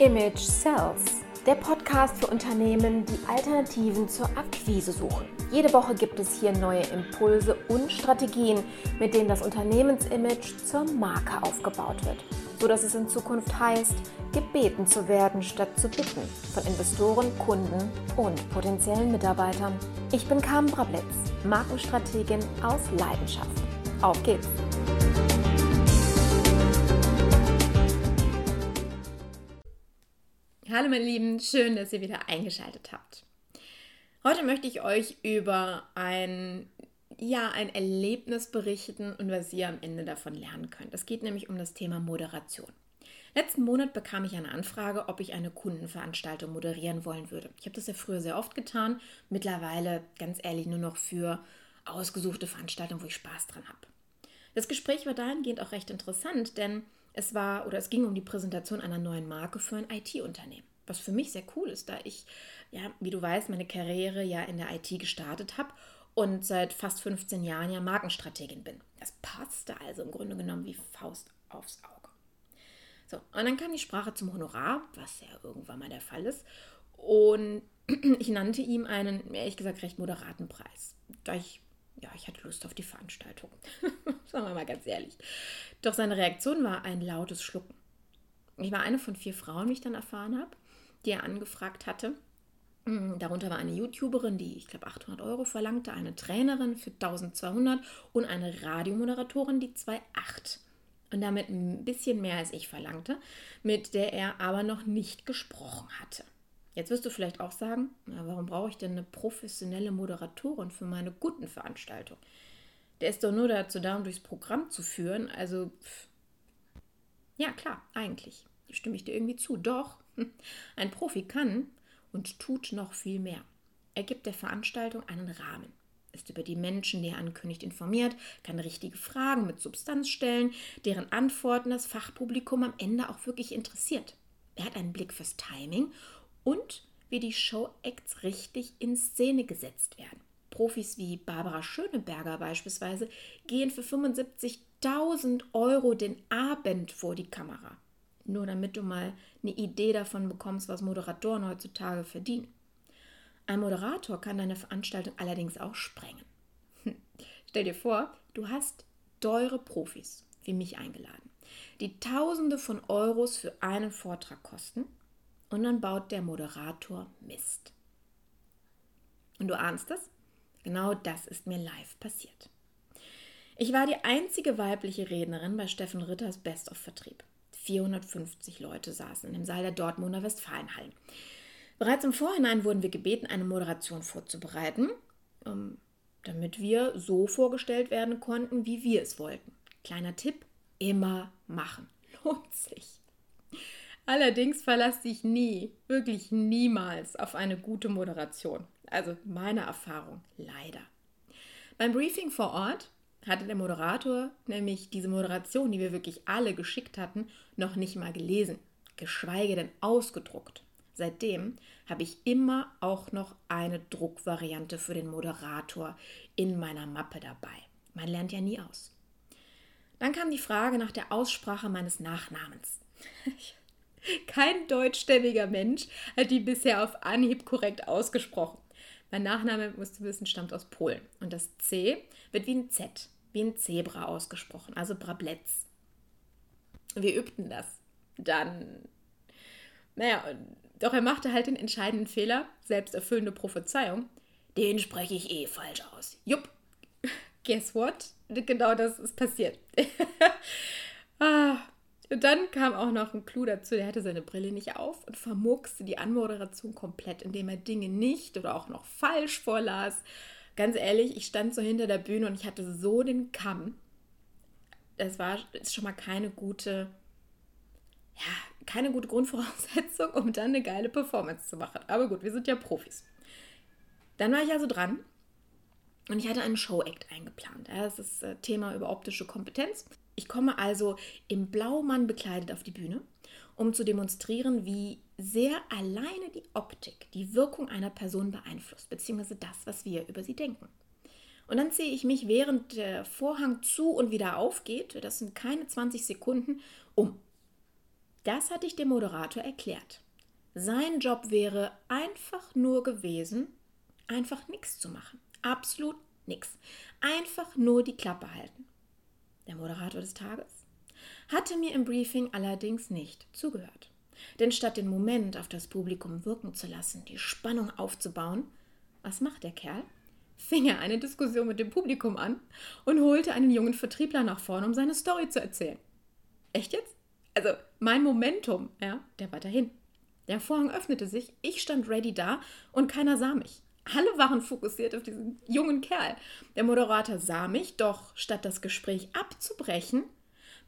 Image Sells, der Podcast für Unternehmen, die Alternativen zur Akquise suchen. Jede Woche gibt es hier neue Impulse und Strategien, mit denen das Unternehmensimage zur Marke aufgebaut wird, sodass es in Zukunft heißt, gebeten zu werden statt zu bitten von Investoren, Kunden und potenziellen Mitarbeitern. Ich bin Carmen Brabletz, Markenstrategin aus Leidenschaft. Auf geht's! Hallo meine Lieben, schön, dass ihr wieder eingeschaltet habt. Heute möchte ich euch über ein, ja, ein Erlebnis berichten und was ihr am Ende davon lernen könnt. Es geht nämlich um das Thema Moderation. Letzten Monat bekam ich eine Anfrage, ob ich eine Kundenveranstaltung moderieren wollen würde. Ich habe das ja früher sehr oft getan, mittlerweile ganz ehrlich nur noch für ausgesuchte Veranstaltungen, wo ich Spaß dran habe. Das Gespräch war dahingehend auch recht interessant, denn es war oder es ging um die Präsentation einer neuen Marke für ein IT-Unternehmen. Was für mich sehr cool ist, da ich, ja, wie du weißt, meine Karriere ja in der IT gestartet habe und seit fast 15 Jahren ja Markenstrategin bin. Das passte also im Grunde genommen wie Faust aufs Auge. So, und dann kam die Sprache zum Honorar, was ja irgendwann mal der Fall ist. Und ich nannte ihm einen, ehrlich gesagt, recht moderaten Preis. Da ich ja, ich hatte Lust auf die Veranstaltung. Sagen wir mal ganz ehrlich. Doch seine Reaktion war ein lautes Schlucken. Ich war eine von vier Frauen, wie ich dann erfahren habe, die er angefragt hatte. Mm, darunter war eine YouTuberin, die ich glaube 800 Euro verlangte, eine Trainerin für 1200 und eine Radiomoderatorin, die 2,8 und damit ein bisschen mehr als ich verlangte, mit der er aber noch nicht gesprochen hatte. Jetzt wirst du vielleicht auch sagen, na, warum brauche ich denn eine professionelle Moderatorin für meine guten Veranstaltung? Der ist doch nur dazu da, um durchs Programm zu führen. Also, pff. ja klar, eigentlich. Stimme ich dir irgendwie zu. Doch, ein Profi kann und tut noch viel mehr. Er gibt der Veranstaltung einen Rahmen, ist über die Menschen, die er ankündigt, informiert, kann richtige Fragen mit Substanz stellen, deren Antworten das Fachpublikum am Ende auch wirklich interessiert. Er hat einen Blick fürs Timing und wie die Show-Acts richtig in Szene gesetzt werden. Profis wie Barbara Schöneberger beispielsweise gehen für 75.000 Euro den Abend vor die Kamera. Nur damit du mal eine Idee davon bekommst, was Moderatoren heutzutage verdienen. Ein Moderator kann deine Veranstaltung allerdings auch sprengen. Hm. Stell dir vor, du hast teure Profis wie mich eingeladen, die Tausende von Euros für einen Vortrag kosten und dann baut der Moderator Mist. Und du ahnst es? Genau das ist mir live passiert. Ich war die einzige weibliche Rednerin bei Steffen Ritters Best of Vertrieb. 450 Leute saßen dem Saal der Dortmunder Westfalenhallen. Bereits im Vorhinein wurden wir gebeten, eine Moderation vorzubereiten, ähm, damit wir so vorgestellt werden konnten, wie wir es wollten. Kleiner Tipp, immer machen. Lohnt sich. Allerdings verlasse ich nie, wirklich niemals auf eine gute Moderation. Also meine Erfahrung, leider. Beim Briefing vor Ort hatte der Moderator nämlich diese Moderation, die wir wirklich alle geschickt hatten, noch nicht mal gelesen, geschweige denn ausgedruckt. Seitdem habe ich immer auch noch eine Druckvariante für den Moderator in meiner Mappe dabei. Man lernt ja nie aus. Dann kam die Frage nach der Aussprache meines Nachnamens. Ich kein deutschstämmiger Mensch hat die bisher auf Anhieb korrekt ausgesprochen. Mein Nachname, musst du wissen, stammt aus Polen. Und das C wird wie ein Z, wie ein Zebra ausgesprochen, also Brabletz. Wir übten das. Dann, naja, doch er machte halt den entscheidenden Fehler, selbsterfüllende Prophezeiung. Den spreche ich eh falsch aus. Jupp. Guess what? Genau das ist passiert. ah, und dann kam auch noch ein Clou dazu, der hatte seine Brille nicht auf und vermurkste die Anmoderation komplett, indem er Dinge nicht oder auch noch falsch vorlas. Ganz ehrlich, ich stand so hinter der Bühne und ich hatte so den Kamm. Das war ist schon mal keine gute, ja, keine gute Grundvoraussetzung, um dann eine geile Performance zu machen. Aber gut, wir sind ja Profis. Dann war ich also dran und ich hatte einen Show-Act eingeplant. Das ist äh, Thema über optische Kompetenz. Ich komme also im Blaumann bekleidet auf die Bühne, um zu demonstrieren, wie sehr alleine die Optik die Wirkung einer Person beeinflusst, beziehungsweise das, was wir über sie denken. Und dann ziehe ich mich, während der Vorhang zu und wieder aufgeht, das sind keine 20 Sekunden, um. Das hatte ich dem Moderator erklärt. Sein Job wäre einfach nur gewesen, einfach nichts zu machen. Absolut nichts. Einfach nur die Klappe halten. Der Moderator des Tages hatte mir im Briefing allerdings nicht zugehört. Denn statt den Moment auf das Publikum wirken zu lassen, die Spannung aufzubauen, was macht der Kerl? Fing er eine Diskussion mit dem Publikum an und holte einen jungen Vertriebler nach vorne, um seine Story zu erzählen. Echt jetzt? Also mein Momentum, ja, der war dahin. Der Vorhang öffnete sich, ich stand ready da und keiner sah mich. Alle waren fokussiert auf diesen jungen Kerl. Der Moderator sah mich, doch statt das Gespräch abzubrechen,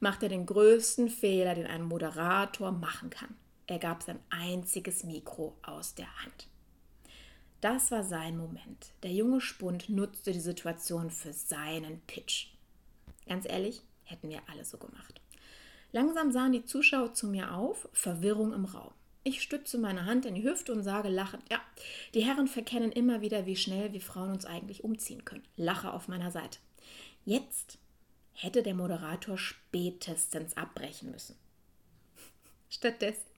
machte er den größten Fehler, den ein Moderator machen kann. Er gab sein einziges Mikro aus der Hand. Das war sein Moment. Der junge Spund nutzte die Situation für seinen Pitch. Ganz ehrlich, hätten wir alle so gemacht. Langsam sahen die Zuschauer zu mir auf, Verwirrung im Raum. Ich stütze meine Hand in die Hüfte und sage lachend, ja, die Herren verkennen immer wieder, wie schnell wir Frauen uns eigentlich umziehen können. Lache auf meiner Seite. Jetzt hätte der Moderator spätestens abbrechen müssen. Stattdessen,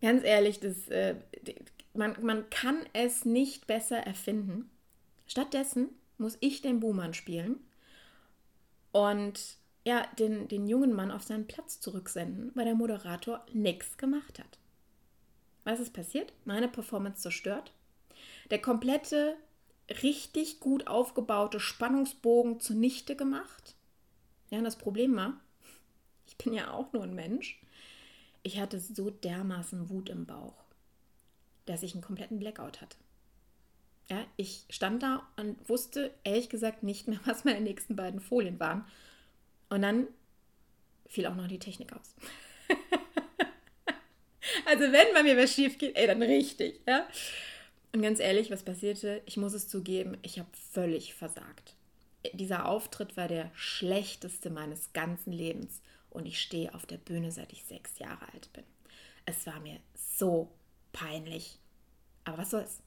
ganz ehrlich, das, äh, man, man kann es nicht besser erfinden. Stattdessen muss ich den Buhmann spielen und ja, den, den jungen Mann auf seinen Platz zurücksenden, weil der Moderator nichts gemacht hat. Was ist passiert? Meine Performance zerstört. Der komplette, richtig gut aufgebaute Spannungsbogen zunichte gemacht. Ja, und das Problem war, ich bin ja auch nur ein Mensch. Ich hatte so dermaßen Wut im Bauch, dass ich einen kompletten Blackout hatte. Ja, ich stand da und wusste ehrlich gesagt nicht mehr, was meine nächsten beiden Folien waren und dann fiel auch noch die Technik aus. also wenn bei mir was schief geht, ey, dann richtig, ja. Und ganz ehrlich, was passierte? Ich muss es zugeben, ich habe völlig versagt. Dieser Auftritt war der schlechteste meines ganzen Lebens und ich stehe auf der Bühne, seit ich sechs Jahre alt bin. Es war mir so peinlich. Aber was soll's?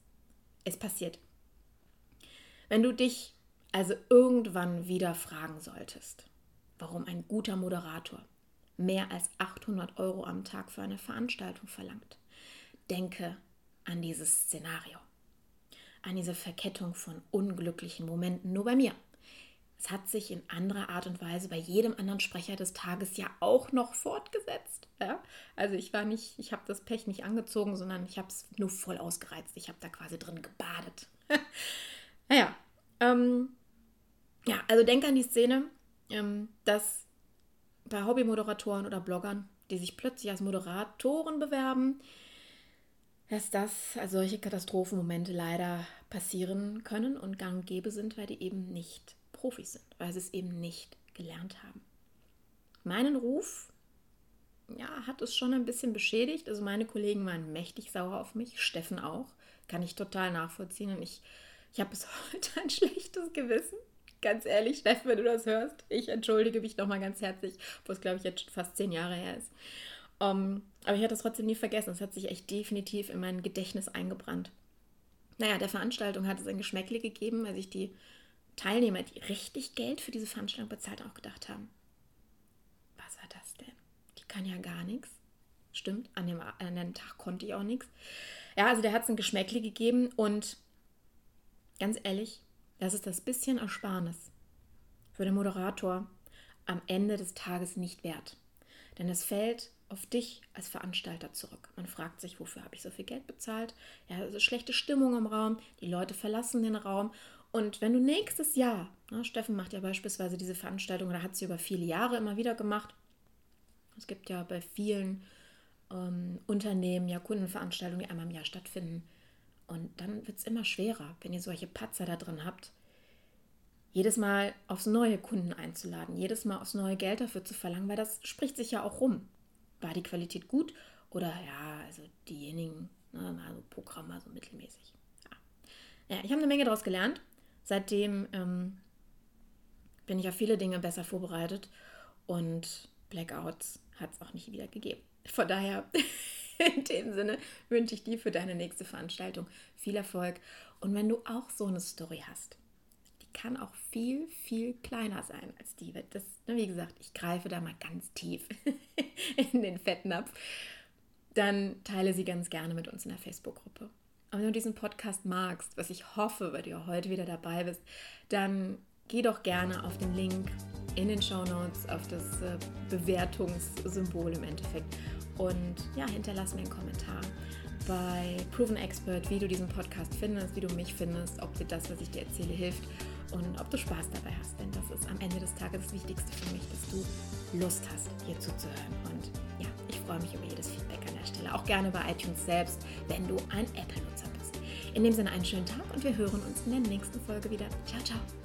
Es passiert. Wenn du dich also irgendwann wieder fragen solltest, warum ein guter Moderator mehr als 800 Euro am Tag für eine Veranstaltung verlangt. Denke an dieses Szenario, an diese Verkettung von unglücklichen Momenten nur bei mir. Es hat sich in anderer Art und Weise bei jedem anderen Sprecher des Tages ja auch noch fortgesetzt. Ja? Also ich war nicht, ich habe das Pech nicht angezogen, sondern ich habe es nur voll ausgereizt. Ich habe da quasi drin gebadet. naja, ähm, ja, also denke an die Szene, dass bei Hobbymoderatoren oder Bloggern, die sich plötzlich als Moderatoren bewerben, dass das, also solche Katastrophenmomente leider passieren können und gang und gäbe sind, weil die eben nicht Profis sind, weil sie es eben nicht gelernt haben. Meinen Ruf, ja, hat es schon ein bisschen beschädigt. Also meine Kollegen waren mächtig sauer auf mich, Steffen auch, kann ich total nachvollziehen und ich, ich habe bis heute ein schlechtes Gewissen ganz ehrlich, Steffen, wenn du das hörst, ich entschuldige mich nochmal ganz herzlich, obwohl es, glaube ich, jetzt fast zehn Jahre her ist. Um, ähm, aber ich hatte das trotzdem nie vergessen. Es hat sich echt definitiv in mein Gedächtnis eingebrannt. Naja, der Veranstaltung hat es ein Geschmäckle gegeben, als ich die Teilnehmer, die richtig Geld für diese Veranstaltung bezahlt, auch gedacht haben. Was war das denn? Die kann ja gar nichts. Stimmt, an dem, an dem Tag konnte ich auch nichts. Ja, also der hat es ein Geschmäckle gegeben und ganz ehrlich, das ist das bisschen Ersparnis für den Moderator am Ende des Tages nicht wert. Denn es fällt auf dich als Veranstalter zurück. Man fragt sich, wofür habe ich so viel Geld bezahlt? Ja, also schlechte Stimmung im Raum, die Leute verlassen den Raum. Und wenn du nächstes Jahr, ne, Steffen macht ja beispielsweise diese Veranstaltung oder hat sie über viele Jahre immer wieder gemacht. Es gibt ja bei vielen ähm, Unternehmen ja Kundenveranstaltungen, die einmal im Jahr stattfinden. Und dann wird es immer schwerer, wenn ihr solche Patzer da drin habt, jedes Mal aufs neue Kunden einzuladen, jedes Mal aufs neue Geld dafür zu verlangen, weil das spricht sich ja auch rum. War die Qualität gut oder ja, also diejenigen, ne, mal so Programm mal so mittelmäßig. Ja, ja ich habe eine Menge daraus gelernt. Seitdem ähm, bin ich auf viele Dinge besser vorbereitet und Blackouts hat es auch nicht wieder gegeben. Von daher In dem Sinne wünsche ich dir für deine nächste Veranstaltung viel Erfolg. Und wenn du auch so eine Story hast, die kann auch viel, viel kleiner sein als die. Das, ne, wie gesagt, ich greife da mal ganz tief in den Fettnapf. Dann teile sie ganz gerne mit uns in der Facebook-Gruppe. Und wenn du diesen Podcast magst, was ich hoffe, weil du ja heute wieder dabei bist, dann geh doch gerne auf den Link in den Show Notes, auf das äh, Bewertungssymbol im Endeffekt und ja, hinterlass mir einen Kommentar bei Proven Expert, wie du diesen Podcast findest, wie du mich findest, ob dir das, was ich dir erzähle, hilft und ob du Spaß dabei hast. Denn das ist am Ende des Tages das Wichtigste für mich, dass du Lust hast, hier zuzuhören. Und ja, ich freue mich über jedes Feedback an der Stelle. Auch gerne bei iTunes selbst, wenn du ein Apple-Nutzer bist. In dem Sinne einen schönen Tag und wir hören uns in der nächsten Folge wieder. Ciao, ciao.